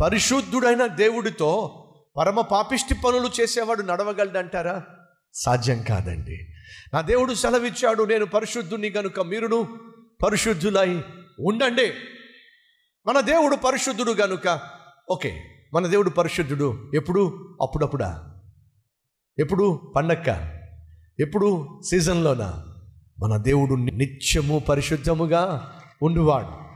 పరిశుద్ధుడైన దేవుడితో పరమ పాపిష్టి పనులు చేసేవాడు నడవగలడంటారా? సాధ్యం కాదండి. నా దేవుడు సెలవిచ్చాడు నేను పరిశుద్ధుని గనుక మీరును పరిశుద్ధులై ఉండండి. మన దేవుడు పరిశుద్ధుడు గనుక ఓకే మన దేవుడు పరిశుద్ధుడు ఎప్పుడు? అప్పుడప్పుడా? ఎప్పుడు? పండక్క? ఎప్పుడు? సీజన్లోనా? మన దేవుడు నిత్యము పరిశుద్ధముగా ఉండువాడు.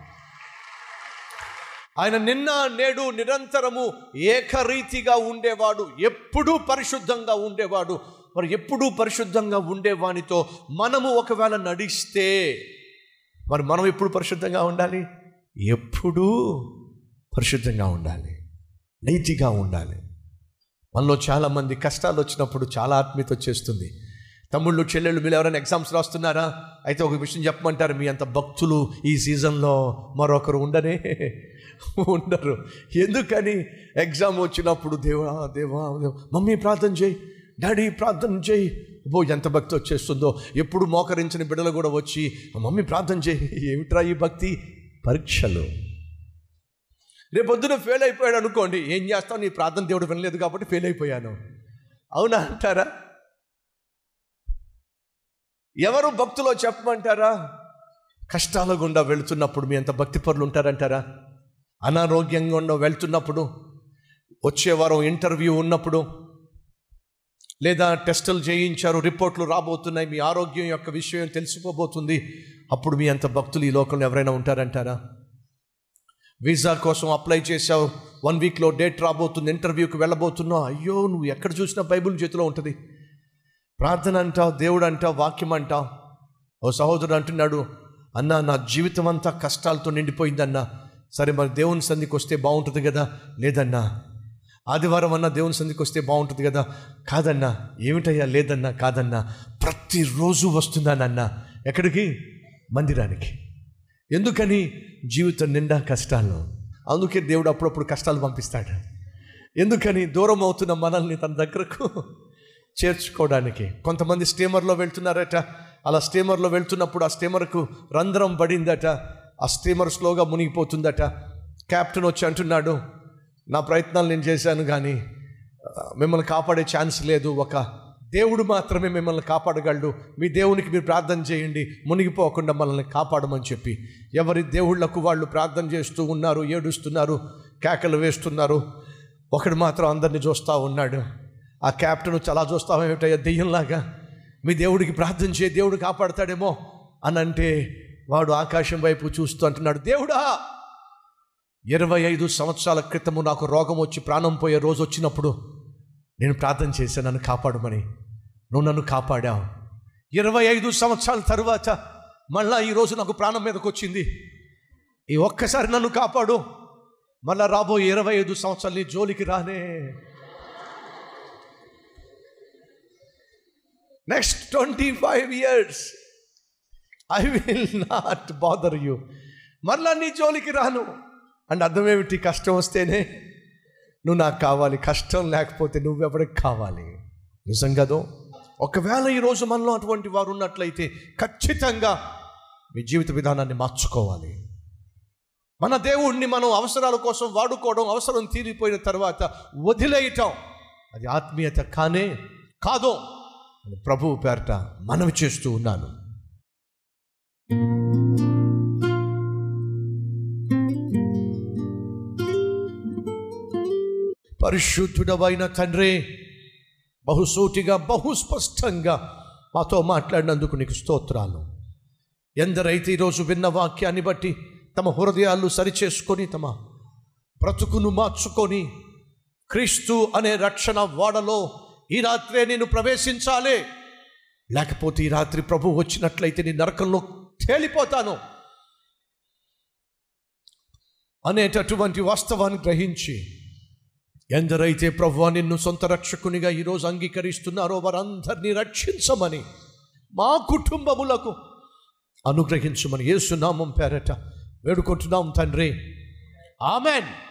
ఆయన నిన్న నేడు నిరంతరము ఏకరీతిగా ఉండేవాడు ఎప్పుడూ పరిశుద్ధంగా ఉండేవాడు. మరి ఎప్పుడూ పరిశుద్ధంగా ఉండేవానితో మనము ఒకవేళ నడిస్తే మరి మనం ఎప్పుడు పరిశుద్ధంగా ఉండాలి? ఎప్పుడూ పరిశుద్ధంగా ఉండాలి. నీతిగా ఉండాలి. మనలో చాలామంది కష్టాలు వచ్చినప్పుడు చాలా ఆత్మీయత వచ్చేస్తుంది. తమ్ముళ్ళు చెల్లెళ్ళు మీరు ఎవరైనా ఎగ్జామ్స్ రాస్తున్నారా? అయితే ఒక విషయం చెప్పమంటారు మీ అంత భక్తులు ఈ సీజన్లో మరొకరు ఉండనే ఉండరు. ఎందుకని? ఎగ్జామ్ వచ్చినప్పుడు దేవా దేవా మమ్మీ ప్రార్థన చేయి డాడీ ప్రార్థన చేయి. ఓ ఎంత భక్తి వచ్చేస్తుందో. ఎప్పుడు మోకరించిన బిడ్డలు కూడా వచ్చి మమ్మీ ప్రార్థన చేయి. ఏమిట్రా ఈ భక్తి? పరీక్షలు. రేపొద్దున ఫెయిల్ అయిపోయాడు అనుకోండి ఏం చేస్తావు? నీ ప్రార్థన దేవుడు వినలేదు కాబట్టి ఫెయిల్ అయిపోయాను. అవునా అంటారా? ఎవరు భక్తులో చెప్పమంటారా? కష్టాల గుండా వెళుతున్నప్పుడు మీ అంత భక్తి పరులు ఉంటారంటారా? అనారోగ్యంగా ఉన్న వెళ్తున్నప్పుడు వచ్చే వారం ఇంటర్వ్యూ ఉన్నప్పుడు లేదా టెస్టులు చేయించారు రిపోర్ట్లు రాబోతున్నాయి మీ ఆరోగ్యం యొక్క విషయం తెలిసిపోబోతుంది అప్పుడు మీ అంత భక్తులు ఈ లోకంలో ఎవరైనా ఉంటారంటారా? వీసా కోసం అప్లై చేసావు వన్ వీక్లో డేట్ రాబోతుంది ఇంటర్వ్యూకి వెళ్ళబోతున్నావు అయ్యో నువ్వు ఎక్కడ చూసినా బైబిల్ చేతిలో ఉంటుంది. ప్రార్థన అంటావు దేవుడు అంటావు వాక్యం అంటావు ఓ సహోదరుడు అంటున్నాడు అన్న నా జీవితం అంతా కష్టాలతో నిండిపోయిందన్న. సరే మరి దేవుని సంధికి వస్తే బాగుంటుంది కదా? లేదన్నా. ఆదివారం అన్న దేవుని సంధికి వస్తే బాగుంటుంది కదా? కాదన్నా. ఏమిటయ్యా లేదన్నా కాదన్నా. ప్రతిరోజు వస్తున్నానన్న. ఎక్కడికి? మందిరానికి. ఎందుకని? జీవితం నిండా కష్టాలు అందుకే దేవుడు అప్పుడప్పుడు కష్టాలు పంపిస్తాడు. ఎందుకని? దూరం అవుతున్న మనల్ని తన దగ్గరకు చేర్చుకోవడానికి. కొంతమంది స్టీమర్లో వెళ్తున్నారట. అలా స్టీమర్లో వెళ్తున్నప్పుడు ఆ స్టీమర్కు రంధ్రం పడిందట. ఆ స్టీమర్ స్లోగా మునిగిపోతుందట. క్యాప్టెన్ వచ్చి అంటున్నాడు నా ప్రయత్నాలు నేను చేశాను కానీ మిమ్మల్ని కాపాడే ఛాన్స్ లేదు. ఒక దేవుడు మాత్రమే మిమ్మల్ని కాపాడగలడు. మీ దేవునికి మీరు ప్రార్థన చేయండి. మునిగిపోకుండా మనల్ని కాపాడమని చెప్పి. ఎవరి దేవుళ్ళకు వాళ్ళు ప్రార్థన చేస్తూ ఉన్నారు ఏడుస్తున్నారు కేకలు వేస్తున్నారు. ఒకడు మాత్రం అందరిని చూస్తూ ఉన్నాడు. ఆ క్యాప్టెన్ చాలా చూస్తావు ఏమిటయ్యా? దెయ్యంలాగా. మీ దేవుడికి ప్రార్థన చేయ దేవుడు కాపాడతాడేమో. అని అంటే వాడు ఆకాశం వైపు చూస్తూ అంటున్నాడు దేవుడా ఇరవై ఐదు సంవత్సరాల క్రితము నాకు రోగం వచ్చి ప్రాణం పోయే రోజు వచ్చినప్పుడు నేను ప్రార్థన చేశాను నన్ను కాపాడమని. నువ్వు నన్ను కాపాడావు. ఇరవై ఐదు సంవత్సరాల తరువాత మళ్ళా ఈరోజు నాకు ప్రాణం మీదకి వచ్చింది. ఈ ఒక్కసారి నన్ను కాపాడు. మళ్ళా రాబోయే ఇరవై ఐదు సంవత్సరాలు నీ జోలికి రానే. Next twenty five years I will not bother you మరలా నీ జోలికి రాను. అండ్ అర్థమేమిటి కష్టం వస్తేనే నువ్వు నాకు కావాలి. కష్టం లేకపోతే నువ్వెవరికి కావాలి? నిజం కదో? ఒకవేళ ఈరోజు మనలో అటువంటి వారు ఉన్నట్లయితే ఖచ్చితంగా మీ జీవిత విధానాన్ని మార్చుకోవాలి. మన దేవుణ్ణి మనం అవసరాల కోసం వాడుకోవడం అవసరం తీరిపోయిన తర్వాత వదిలేయటం అది ఆత్మీయత కానే కాదో. ప్రభువు పేరట మనవి చేస్తూ ఉన్నాను. పరిశుద్ధుడవైన తండ్రి బహుసూటిగా బహుస్పష్టంగా మాతో మాట్లాడినందుకు నీకు స్తోత్రాలు. ఎందరైతే ఈరోజు విన్న వాక్యాన్ని బట్టి తమ హృదయాలు సరిచేసుకొని తమ బ్రతుకును మార్చుకొని క్రీస్తు అనే రక్షణ వాడలో ఈ రాత్రే నేను ప్రవేశించాలి. లేకపోతే ఈ రాత్రి ప్రభు వచ్చినట్లయితే నీ నరకంలో తేలిపోతాను. అనేటటువంటి వాస్తవాన్ని గ్రహించి ఎందరైతే ప్రభు నిన్ను సొంత రక్షకునిగా ఈరోజు అంగీకరిస్తున్నారో వారందరినీ రక్షించమని మా కుటుంబములకు అనుగ్రహించమని ఏసునామం పేరట వేడుకుంటున్నాం తండ్రి. ఆమెన్.